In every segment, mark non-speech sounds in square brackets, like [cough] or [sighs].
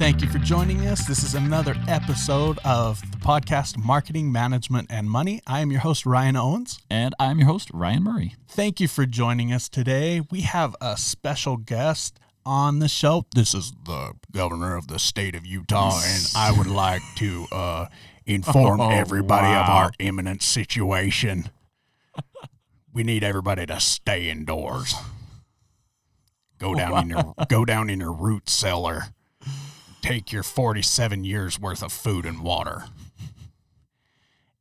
Thank you for joining us. This is another episode of the podcast Marketing, Management, and Money. I am your host, Ryan Owens. And I'm your host, Ryan Murray. Thank you for joining us today. We have a special guest on the show. This is the governor of the state of Utah, and I would [laughs] like to uh, inform Oh, everybody of our imminent situation. we need everybody to stay indoors. Go [laughs] down in your go down in your root cellar. Take your 47 years worth of food and water.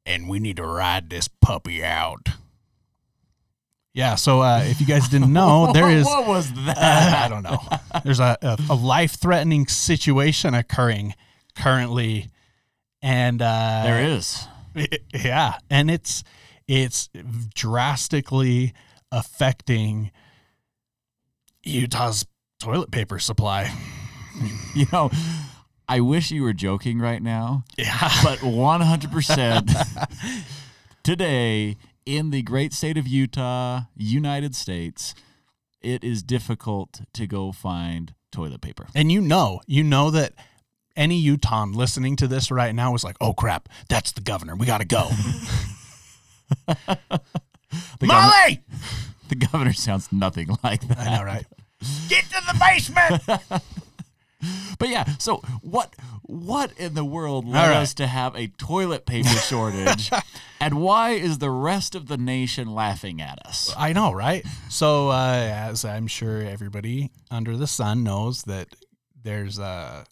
And we need to ride this puppy out. Yeah, so uh, if you guys didn't know, [laughs] there is What was that? I don't know. There's a, a, a life threatening situation occurring currently, and uh, there is. yeah, and it's it's drastically affecting Utah's toilet paper supply. [laughs] You know, I wish you were joking right now, Yeah, but 100% [laughs] today in the great state of Utah, United States, it is difficult to go find toilet paper. and you know, you know that any Utahn listening to this right now is like, "Oh crap, that's the governor. We got to go." [laughs] The governor, Molly, the governor sounds nothing like that. I know, right? Get to the basement. But yeah, so what what in the world led right. us to have a toilet paper [laughs] shortage? and why is the rest of the nation laughing at us? I know, right? So, uh, as I'm sure everybody under the sun knows, that there's a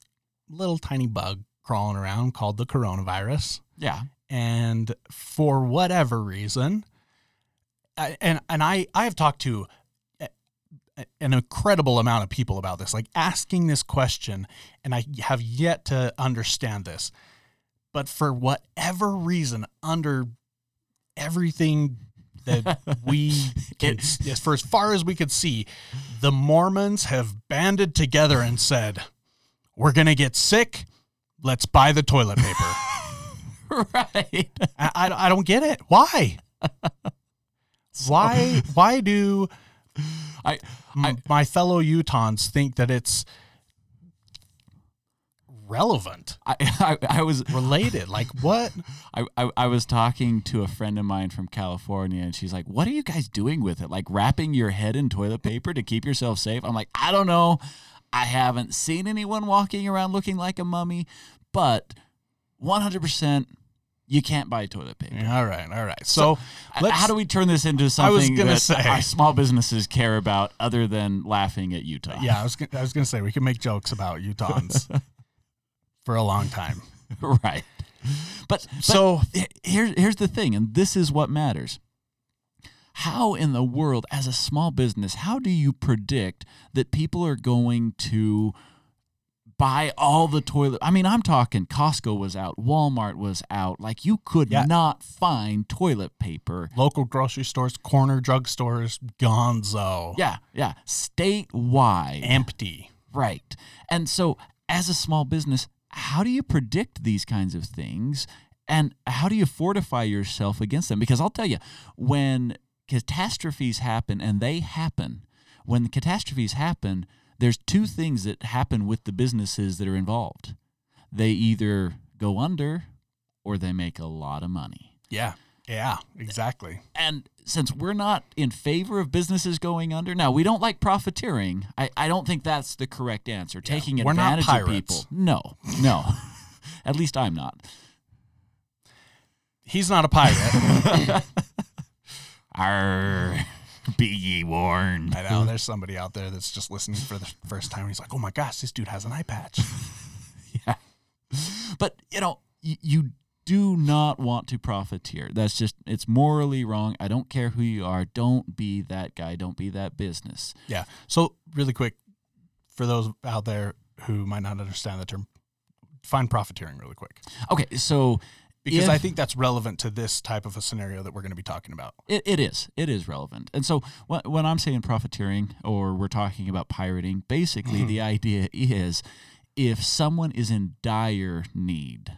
little tiny bug crawling around called the coronavirus, Yeah. and for whatever reason, I, and and I I have talked to an incredible amount of people about this, like asking this question, and I have yet to understand this. But for whatever reason, under everything that [laughs] we can, as for as far as we could see, the Mormons have banded together and said, "We're gonna get sick. Let's buy the toilet paper." [laughs] right. I, I, I don't get it. Why? [laughs] why? Why do I m- my fellow Utahns think that it's relevant, I, [laughs] I, I was related? Like what? [laughs] I, I, I was talking to a friend of mine from California and she's like, What are you guys doing with it? Like wrapping your head in toilet paper to keep yourself safe? I'm like, I don't know. I haven't seen anyone walking around looking like a mummy, but 100% you can't buy toilet paper. All right, all right. So, let's, How do we turn this into I was something gonna that say- our small businesses care about other than laughing at Utah? Yeah, I was gonna, I was gonna say we can make jokes about Utahns [laughs] for a long time. [laughs] right. But, but So he- here's here's the thing, and this is what matters. How in the world, as a small business, how do you predict that people are going to buy all the toilet? I mean, I'm talking Costco was out, Walmart was out. Like you could Yeah. not find toilet paper. local grocery stores, corner drugstores, gonzo, Yeah, yeah, statewide. empty. Right. And so, as a small business, how do you predict these kinds of things? And how do you fortify yourself against them? Because I'll tell you, when catastrophes happen, and they happen, when catastrophes happen, there's two things that happen with the businesses that are involved. They either go under or they make a lot of money. Yeah, yeah, exactly. And since we're not in favor of businesses going under, now we don't like profiteering. I, I don't think that's the correct answer. Taking we're not advantage of people. No, no. [laughs] At least I'm not. He's not a pirate. [laughs] Arr, be ye warned. I know there's somebody out there that's just listening for the first time. And he's like, "Oh my gosh, this dude has an eye patch." [laughs] Yeah. But, you know, you, you do not want to profiteer. That's just, it's morally wrong. I don't care who you are. Don't be that guy. Don't be that business. yeah. So really quick, for those out there who might not understand the term, find profiteering really quick Okay, so because I think that's relevant to this type of a scenario that we're going to be talking about. It, it is. It is relevant. And so when, when I'm saying profiteering or we're talking about pirating, basically mm-hmm. the idea is if someone is in dire need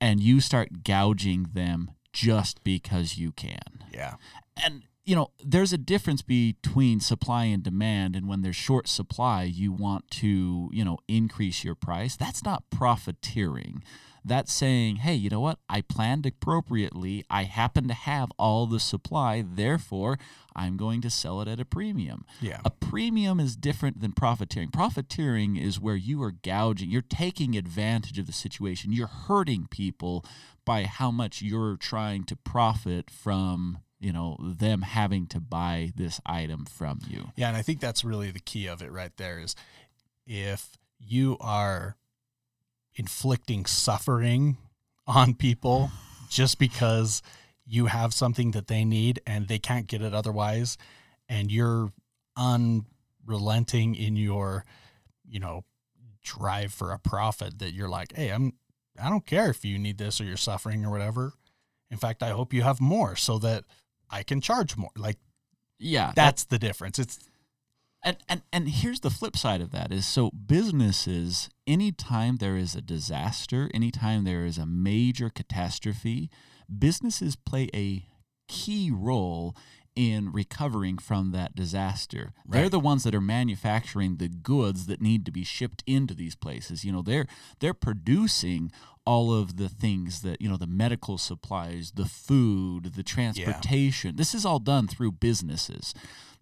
and you start gouging them just because you can. Yeah. And you know, there's a difference between supply and demand. And when there's short supply, you want to, you know, increase your price. That's not profiteering. That's saying, hey, you know what? I planned appropriately. I happen to have all the supply. Therefore, I'm going to sell it at a premium. Yeah. A premium is different than profiteering. Profiteering is where you are gouging, you're taking advantage of the situation, you're hurting people by how much you're trying to profit from you know them having to buy this item from you Yeah, and I think that's really the key of it right there is if you are inflicting suffering on people just because you have something that they need and they can't get it otherwise. And you're unrelenting in your you know drive for a profit that you're like hey i'm i don't care if you need this or you're suffering or whatever. In fact i hope you have more so that i can charge more. Like yeah that's the difference. It's and, and and here's the flip side of that is so businesses anytime there is a disaster anytime there is a major catastrophe businesses play a key role in recovering from that disaster. They're the ones that are manufacturing the goods that need to be shipped into these places. You know, they're they're producing all of the things that, you know, the medical supplies, the food, the transportation. This is all done through businesses.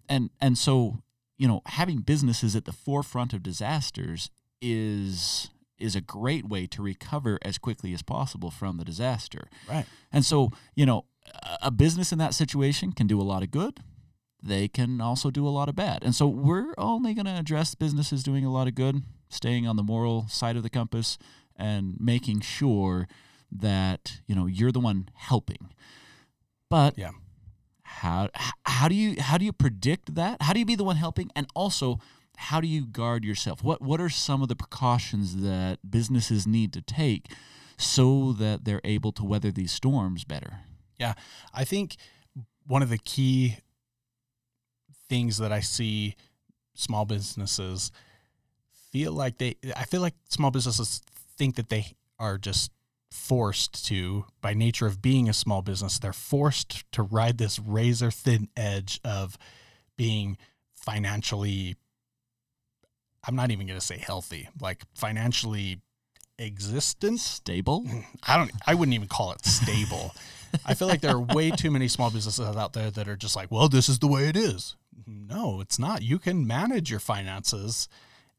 And and so, you know, having businesses at the forefront of disasters is is a great way to recover as quickly as possible from the disaster. right And so, you know, a- a business in that situation can do a lot of good. They can also do a lot of bad. And so we're only going to address businesses doing a lot of good, staying on the moral side of the compass and making sure that, you know, you're the one helping. But yeah how how do you how do you predict that? How do you be the one helping? And also, how do you guard yourself? What what are some of the precautions that businesses need to take so that they're able to weather these storms better? Yeah, I think one of the key things that I see small businesses feel like they I feel like small businesses think that they are just forced to by nature of being a small business they're forced to ride this razor thin edge of being financially I'm not even going to say healthy like financially existent Stable? [clears throat] I don't. I wouldn't even call it stable. [laughs] I feel like there are way too many small businesses out there that are just like, well, this is the way it is. No, it's not. You can manage your finances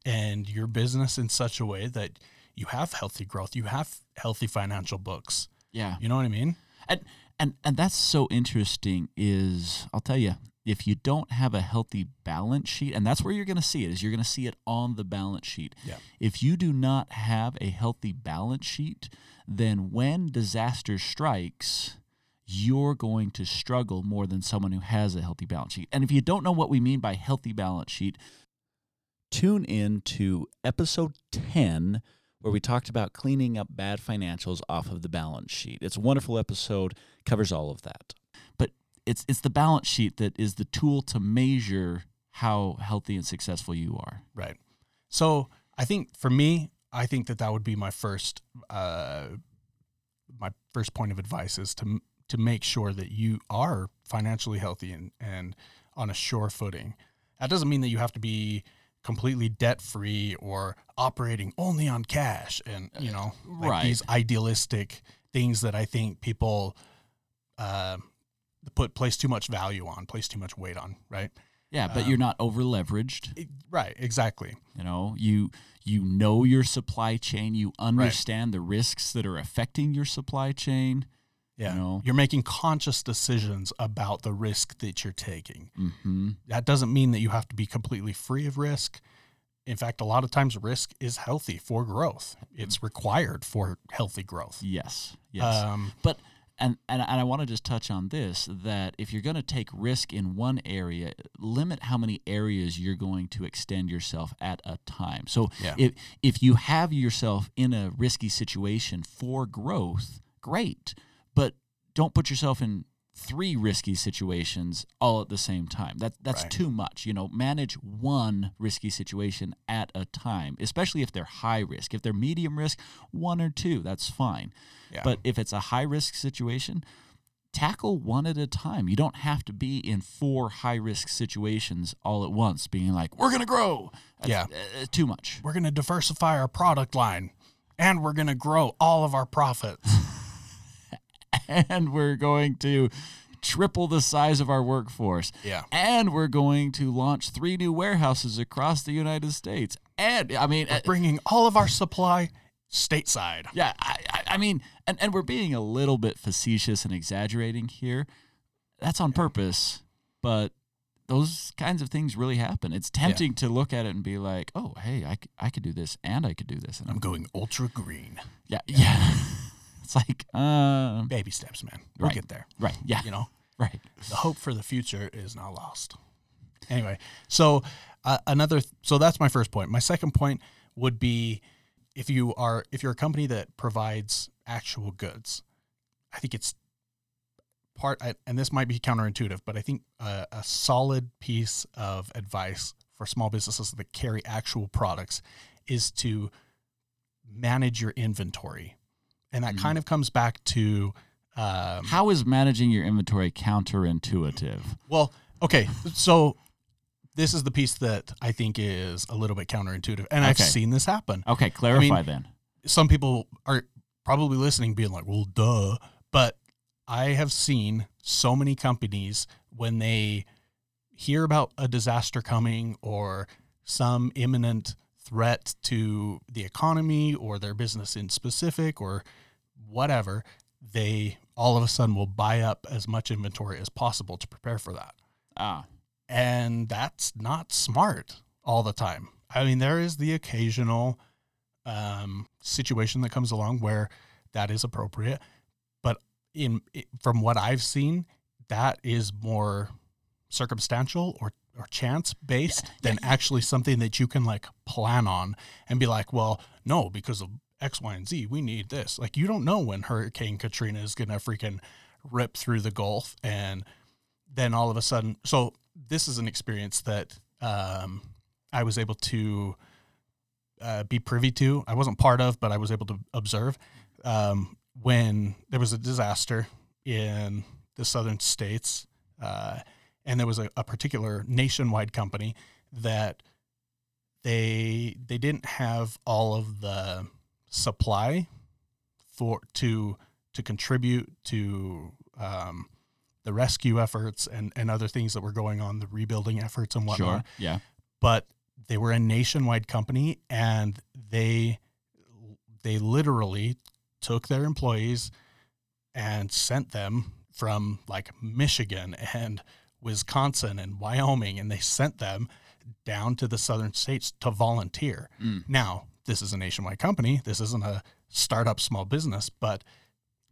and your business in such a way that you have healthy growth. You have healthy financial books. Yeah. You know what I mean? And and and that's so interesting is I'll tell you if you don't have a healthy balance sheet and that's where you're going to see it is you're going to see it on the balance sheet. Yeah. If you do not have a healthy balance sheet, then when disaster strikes, you're going to struggle more than someone who has a healthy balance sheet. And if you don't know what we mean by healthy balance sheet, tune in to episode 10 where we talked about cleaning up bad financials off of the balance sheet. It's a wonderful episode, covers all of that. But it's it's the balance sheet that is the tool to measure how healthy and successful you are. Right. So I think for me, I think that that would be my first, uh, my first point of advice is to to make sure that you are financially healthy and and on a sure footing. That doesn't mean that you have to be completely debt free or operating only on cash and you know like Right. these idealistic things that I think people uh, put place too much value on, place too much weight on. Right. Yeah, but you're not over leveraged. It- right. Exactly. You know, you you know your supply chain, you understand the risks that are affecting your supply chain. Yeah. You know? You're making conscious decisions about the risk that you're taking. hmm That doesn't mean that you have to be completely free of risk. In fact, a lot of times risk is healthy for growth. It's required for healthy growth. Yes. Yes. Um, But and and, and I want to just touch on this that if you're going to take risk in one area, limit how many areas you're going to extend yourself at a time. So Yeah. if if you have yourself in a risky situation for growth, great, don't put yourself in three risky situations all at the same time. That that's Right. too much. You know, manage one risky situation at a time, especially if they're high risk. If they're medium risk, one or two, that's fine. Yeah. But if it's a high risk situation, tackle one at a time. You don't have to be in four high risk situations all at once, being like, we're going to grow. That's, Yeah. uh, too much. We're going to diversify our product line and we're going to grow all of our profits. [laughs] And we're going to triple the size of our workforce. Yeah. And we're going to launch three new warehouses across the United States. And I mean, uh, Bringing all of our supply stateside. Yeah, I, I, I mean, and, and we're being a little bit facetious and exaggerating here. That's on purpose, but those kinds of things really happen. It's tempting to look at it and be like, oh, hey, I, I could do this and I could do this. And I'm I'm, going ultra green. yeah, yeah. [laughs] it's like, uh, Baby steps, man. We'll Right. get there. right, yeah, You know, [laughs] right. the hope for the future is not lost. Anyway, so uh, another, so that's my first point. My second point would be if you are, if you're a company that provides actual goods, I think it's part, and this might be counterintuitive, but I think a, a solid piece of advice for small businesses that carry actual products is to manage your inventory. And that Mhm. kind of comes back to, um, How is managing your inventory counterintuitive? well, okay, so this is the piece that I think is a little bit counterintuitive, and I've seen this happen. Okay, clarify then. Some people are probably listening, being like, "Well, duh," but I have seen so many companies when they hear about a disaster coming or some imminent threat to the economy or their business in specific or whatever, they all of a sudden will buy up as much inventory as possible to prepare for that. Ah, and that's not smart all the time. I mean, there is the occasional um, situation that comes along where that is appropriate, but in from what I've seen, that is more circumstantial or or chance based than actually something that you can like plan on and be like, well, no, because of X, Y, and Z, we need this. Like you don't know when Hurricane Katrina is gonna freaking rip through the Gulf and then all of a sudden so this is an experience that um, i was able to uh, be privy to i wasn't part of but i was able to observe um, when there was a disaster in the southern states uh, and there was a, a particular nationwide company that they they didn't have all of the supply for to to contribute to um, the rescue efforts and, and other things that were going on, the rebuilding efforts and whatnot. sure. Yeah. But they were a nationwide company and they they literally took their employees and sent them from like Michigan and Wisconsin and Wyoming and they sent them down to the southern states to volunteer. Mm. Now, this is a nationwide company. This isn't a startup small business, but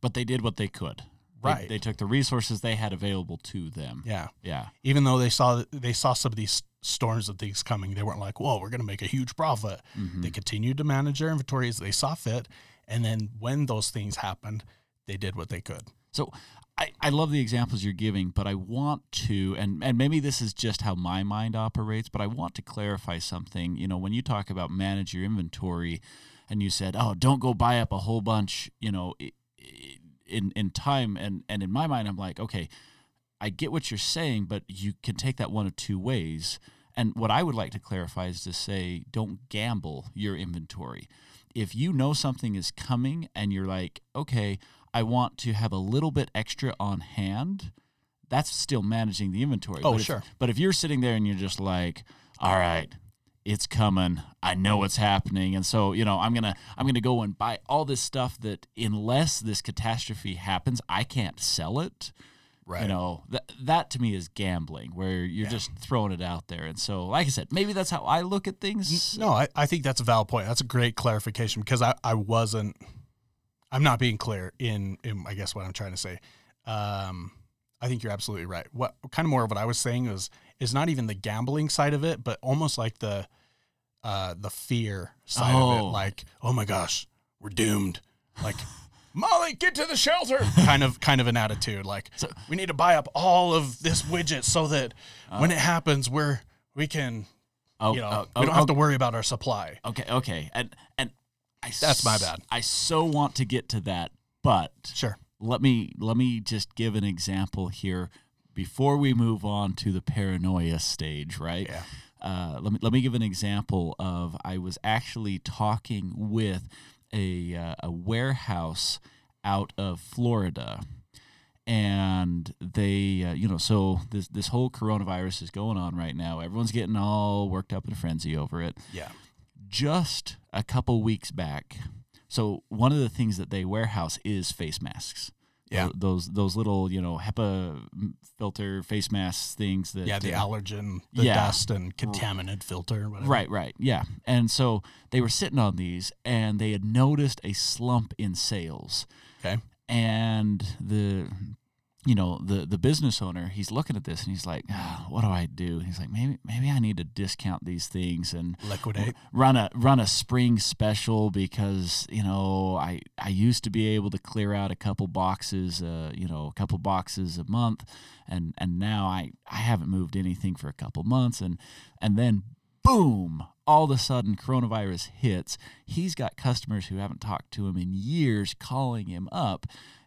But they did what they could. Right. They, took the resources they had available to them. yeah, Yeah. even though they saw they saw some of these storms of things coming, they weren't like, "Whoa, we're going to make a huge profit." Mhm. They continued to manage their inventory as they saw fit, and then when those things happened, they did what they could. So I, I love the examples you're giving, but I want to, and, and maybe this is just how my mind operates, but I want to clarify something. You know, when you talk about manage your inventory and you said, oh, don't go buy up a whole bunch, you know, in, in time. And, and in my mind, I'm like, okay, I get what you're saying, but you can take that one of two ways. And what I would like to clarify is to say, don't gamble your inventory. If you know something is coming and you're like, okay, I want to have a little bit extra on hand, that's still managing the inventory. Oh, but if- sure. But if you're sitting there and you're just like, all right, it's coming. I know what's happening, and so you know I'm gonna I'm gonna go and buy all this stuff that unless this catastrophe happens, I can't sell it. Right. You know that that to me is gambling, where you're Yeah. just throwing it out there. And so, like I said, maybe that's how I look at things. No, I, I think that's a valid point. That's a great clarification because I, I wasn't, I'm not being clear in, in, I guess, what I'm trying to say. Um, I think you're absolutely right. What kind of more of what I was saying is, is not even the gambling side of it, but almost like the, uh, the fear side of Oh. it. Like, oh my gosh, we're doomed. Like, [laughs] Molly, get to the shelter. kind of, kind of an attitude. Like, So- we need to buy up all of this widget so that when it happens, we're, we can, Oh, you know, oh, we don't oh, have to worry about our supply. Okay, okay, and and I That's my bad. I so want to get to that, but Sure. let me let me just give an example here before we move on to the paranoia stage, right? Yeah. Uh, let me let me give an example of I was actually talking with a uh, a warehouse out of Florida, and they uh, you know so this this whole coronavirus is going on right now. Everyone's getting all worked up in a frenzy over it. Yeah. Just a couple weeks back, so one of the things that they warehouse is face masks. Yeah. Those those little you know HEPA filter face masks things that Yeah, the uh, allergen, the yeah. dust and contaminant filter, whatever. Right, right. Yeah. And so they were sitting on these and they had noticed a slump in sales. Okay. And the you know, the the business owner, he's looking at this and he's like, ah, what do I do? He's like, maybe maybe I need to discount these things and Liquidate. run a run a spring special because you know I I used to be able to clear out a couple boxes uh you know a couple boxes a month and and now I I haven't moved anything for a couple months and and then boom all of a sudden coronavirus hits he's got customers who haven't talked to him in years calling him up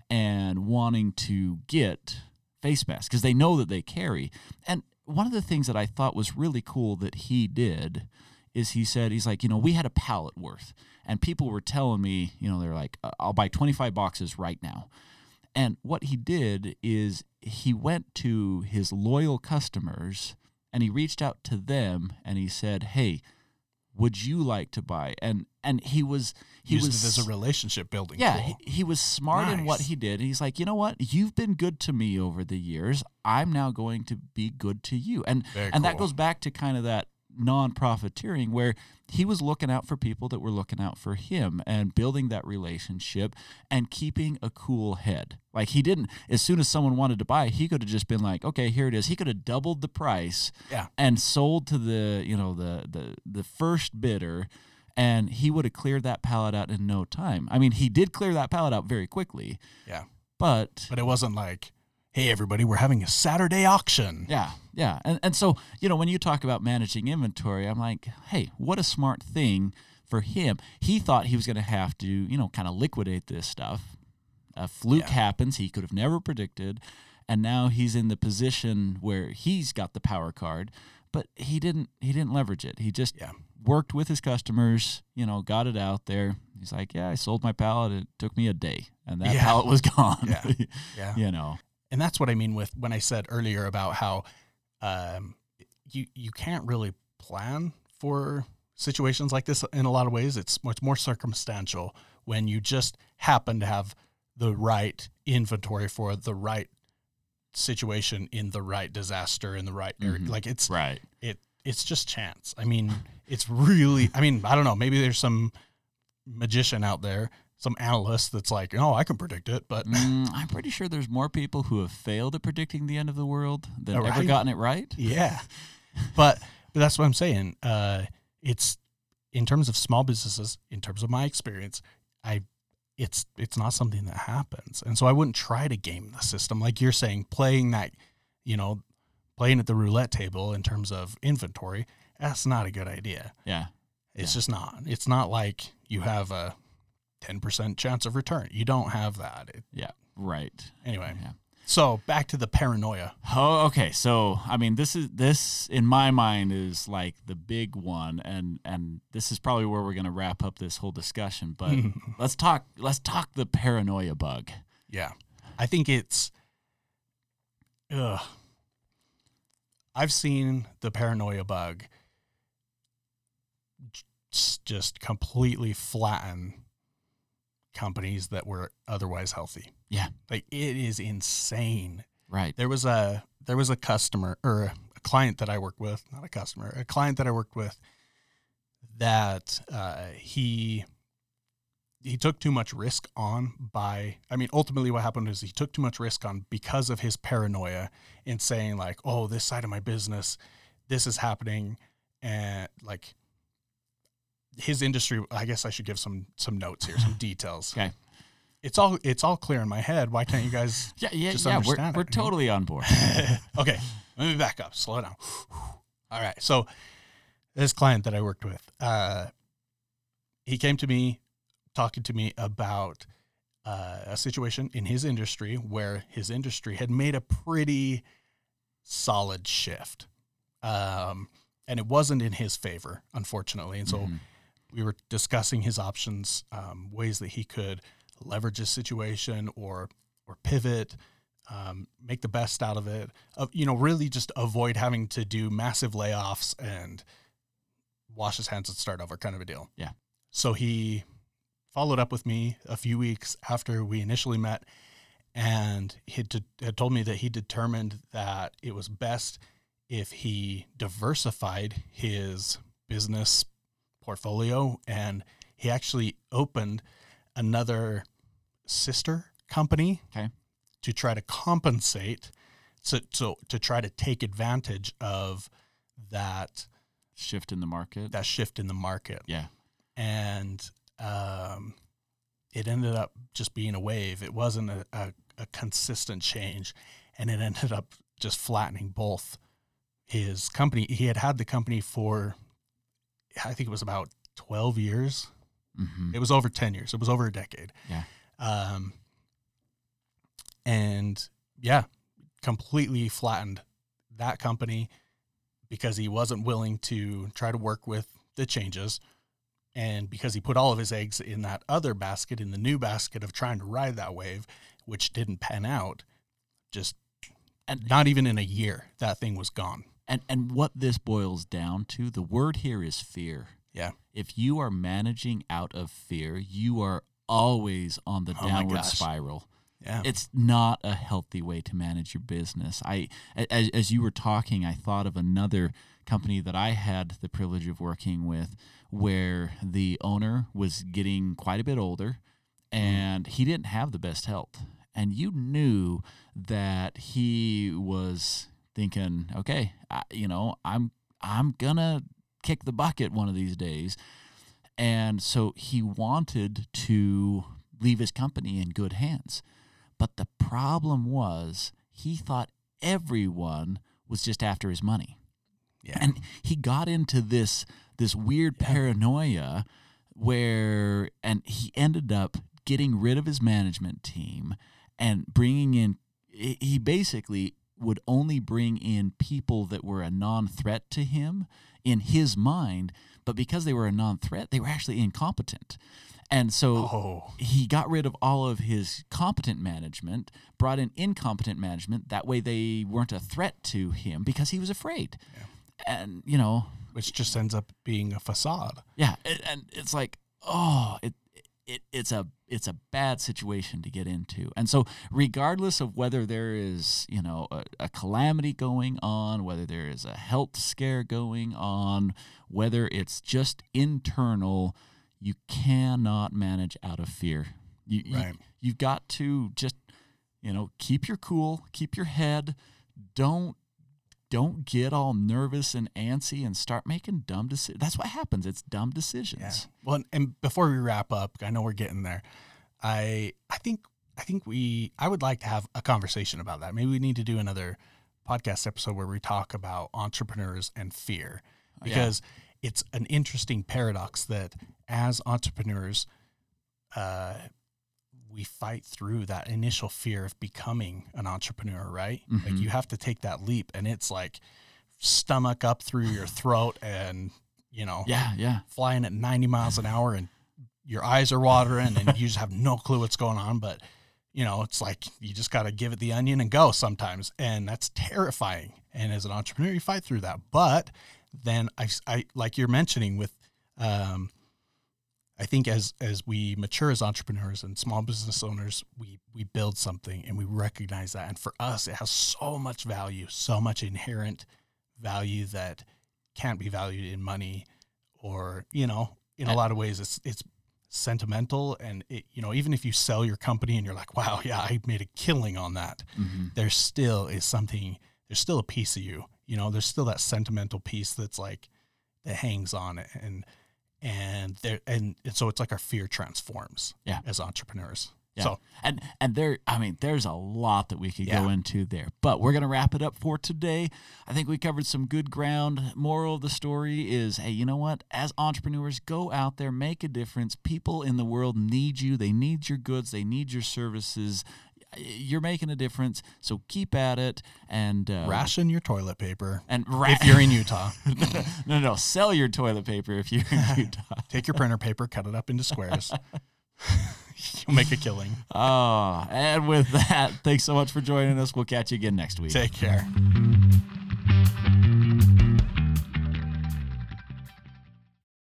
and wanting to get face masks because they know that they carry. And one of the things that I thought was really cool that he did is he said he's like you know we had a pallet worth. And people were telling me you know they're like "Uh, i'll buy 25 boxes right now. And what he did is he went to his loyal customers and he reached out to them and he said hey would you like to buy and and he was he Used was it as a relationship building yeah, tool. he, he was smart in what he did. He's like, you know what? You've been good to me over the years. I'm now going to be good to you. And Very and that goes back to kind of that non-profiteering where he was looking out for people that were looking out for him and building that relationship and keeping a cool head. Like he didn't as soon as someone wanted to buy, he could have just been like, "Okay, here it is." He could have doubled the price Yeah. and sold to the, you know, the the the first bidder and he would have cleared that pallet out in no time. I mean, he did clear that pallet out very quickly, Yeah. but But it wasn't like, hey, everybody, we're having a Saturday auction. yeah, yeah. And and so, you know, when you talk about managing inventory, I'm like, hey, what a smart thing for him. He thought he was going to have to, you know, kind of liquidate this stuff. A fluke Yeah. happens he could have never predicted, and now he's in the position where he's got the power card, but he didn't he didn't leverage it. He just Yeah. worked with his customers, you know, got it out there. He's like, yeah, I sold my pallet. It took me a day, and that Yeah. pallet was [laughs] gone. Yeah. [laughs] Yeah. you know. And that's what I mean with when I said earlier about how um, you you can't really plan for situations like this in a lot of ways. It's much more circumstantial when you just happen to have the right inventory for the right situation in the right disaster in the right area. Mhm. Like it's Right. it it's just chance. I mean, it's really I mean, I don't know, maybe there's some magician out there, some analyst that's like, "Oh, I can predict it," but [laughs] Mm, I'm pretty sure there's more people who have failed at predicting the end of the world than Oh, ever gotten it right. Yeah. [laughs] but but that's what I'm saying. Uh it's in terms of small businesses, in terms of my experience, I it's it's not something that happens. And so I wouldn't try to game the system like you're saying playing that, you know, playing at the roulette table in terms of inventory. That's not a good idea. Yeah. It's Yeah. just not. It's not like you have a 10% chance of return. You don't have that. It, Yeah. Right. anyway, Yeah. so back to the paranoia. Oh, okay. So, I mean, this is this in my mind is like the big one, and and this is probably where we're gonna wrap up this whole discussion. But [laughs] let's talk. Let's talk the paranoia bug. Yeah. I think it's ugh. I've seen the paranoia bug just completely flatten companies that were otherwise healthy. Yeah. Like it is insane. Right. There was a there was a customer or a client that I worked with, not a customer, a client that I worked with that uh, he he took too much risk on by I mean ultimately what happened is he took too much risk on because of his paranoia in saying like oh this side of my business this is happening and like his industry I guess I should give some some notes here some [laughs] details Okay. it's all it's all clear in my head why can't you guys [laughs] Yeah. Yeah. Just yeah. We're understand we're it, know? totally on board. [laughs] okay, let me back up. Slow down. [sighs] All right. So this client that I worked with, uh, he came to me talking to me about uh, a situation in his industry where his industry had made a pretty solid shift. Um, and it wasn't in his favor, unfortunately. And so Mhm. We were discussing his options, um, ways that he could leverage his situation or or pivot, um, make the best out of it. Of you know, really just avoid having to do massive layoffs and wash his hands and start over, kind of a deal. Yeah. So he followed up with me a few weeks after we initially met, and he had, had told me that he determined that it was best if he diversified his business portfolio and he actually opened another sister company Okay. to try to compensate so, so to try to take advantage of that Shift in the market. that shift in the market yeah. and um, it ended up just being a wave. It wasn't a, a, a consistent change, and it ended up just flattening both his company. He had had the company for, I think it was about twelve years. hmm It was over ten years. It was over a decade. Yeah. Um, and yeah, completely flattened that company because he wasn't willing to try to work with the changes and because he put all of his eggs in that other basket in the new basket of trying to ride that wave which didn't pan out just And not even in a year that thing was gone And and what this boils down to, the word here is fear. Yeah. If you are managing out of fear, you are always on the Oh downward spiral. yeah It's not a healthy way to manage your business. I as, as you were talking, I thought of another company that I had the privilege of working with where the owner was getting quite a bit older mm-hmm. and he didn't have the best health. And you knew that he was thinking, okay, I, you know, I'm I'm gonna kick the bucket one of these days. And so he wanted to leave his company in good hands. But the problem was he thought everyone was just after his money. yeah And he got into this this weird Yeah. paranoia where and he ended up getting rid of his management team and bringing in he he basically would only bring in people that were a non-threat to him in his mind but because they were a non-threat they were actually incompetent and so oh he got rid of all of his competent management, brought in incompetent management. That way they weren't a threat to him because he was afraid. And, you know, which just ends up being a facade yeah, and it's like, oh, it, it it's a it's a bad situation to get into. And so regardless of whether there is, you know, a, a calamity going on, whether there is a health scare going on, whether it's just internal, you cannot manage out of fear. You, you Right. you've got to just, you know, keep your cool, keep your head. Don't don't get all nervous and antsy and start making dumb decisions. That's what happens. It's dumb decisions. Yeah. Well, and before we wrap up, I know we're getting there. I I think I think we I would like to have a conversation about that. Maybe we need to do another podcast episode where we talk about entrepreneurs and fear Yeah. because it's an interesting paradox that as entrepreneurs uh we fight through that initial fear of becoming an entrepreneur, right? Like Mhm. you have to take that leap and it's like stomach up through your [sighs] throat and you know Yeah, yeah. flying at 90 miles an hour and your eyes are watering and you just have no clue what's going on but you know it's like you just got to give it the onion and go sometimes and that's terrifying and as an entrepreneur you fight through that but then i, I like you're mentioning with um, i think as as we mature as entrepreneurs and small business owners we we build something and we recognize that. And for us it has so much value so much inherent value that can't be valued in money or you know in a lot of ways it's it's sentimental. And it, you know even if you sell your company and you're like wow yeah i made a killing on that hmm there still is something there's still a piece of you. You know there's still that sentimental piece that's like that hangs on it. And and there and, and so it's like our fear transforms Yeah. as entrepreneurs Yeah. So and and there I mean there's a lot that we could go into there. But we're going to wrap it up for today. I think we covered some good ground. Moral of the story is hey, you know what? As entrepreneurs, go out there, make a difference. People in the world need you. They need your goods, they need your services. You're making a difference. So keep at it and uh, ration your toilet paper and ra- if you're in Utah. [laughs] no, no, sell your toilet paper if you're in [laughs] Utah. Take your printer paper, cut it up into squares. [laughs] You'll make a killing. Oh, and with that, thanks so much for joining us. We'll catch you again next week. Take care.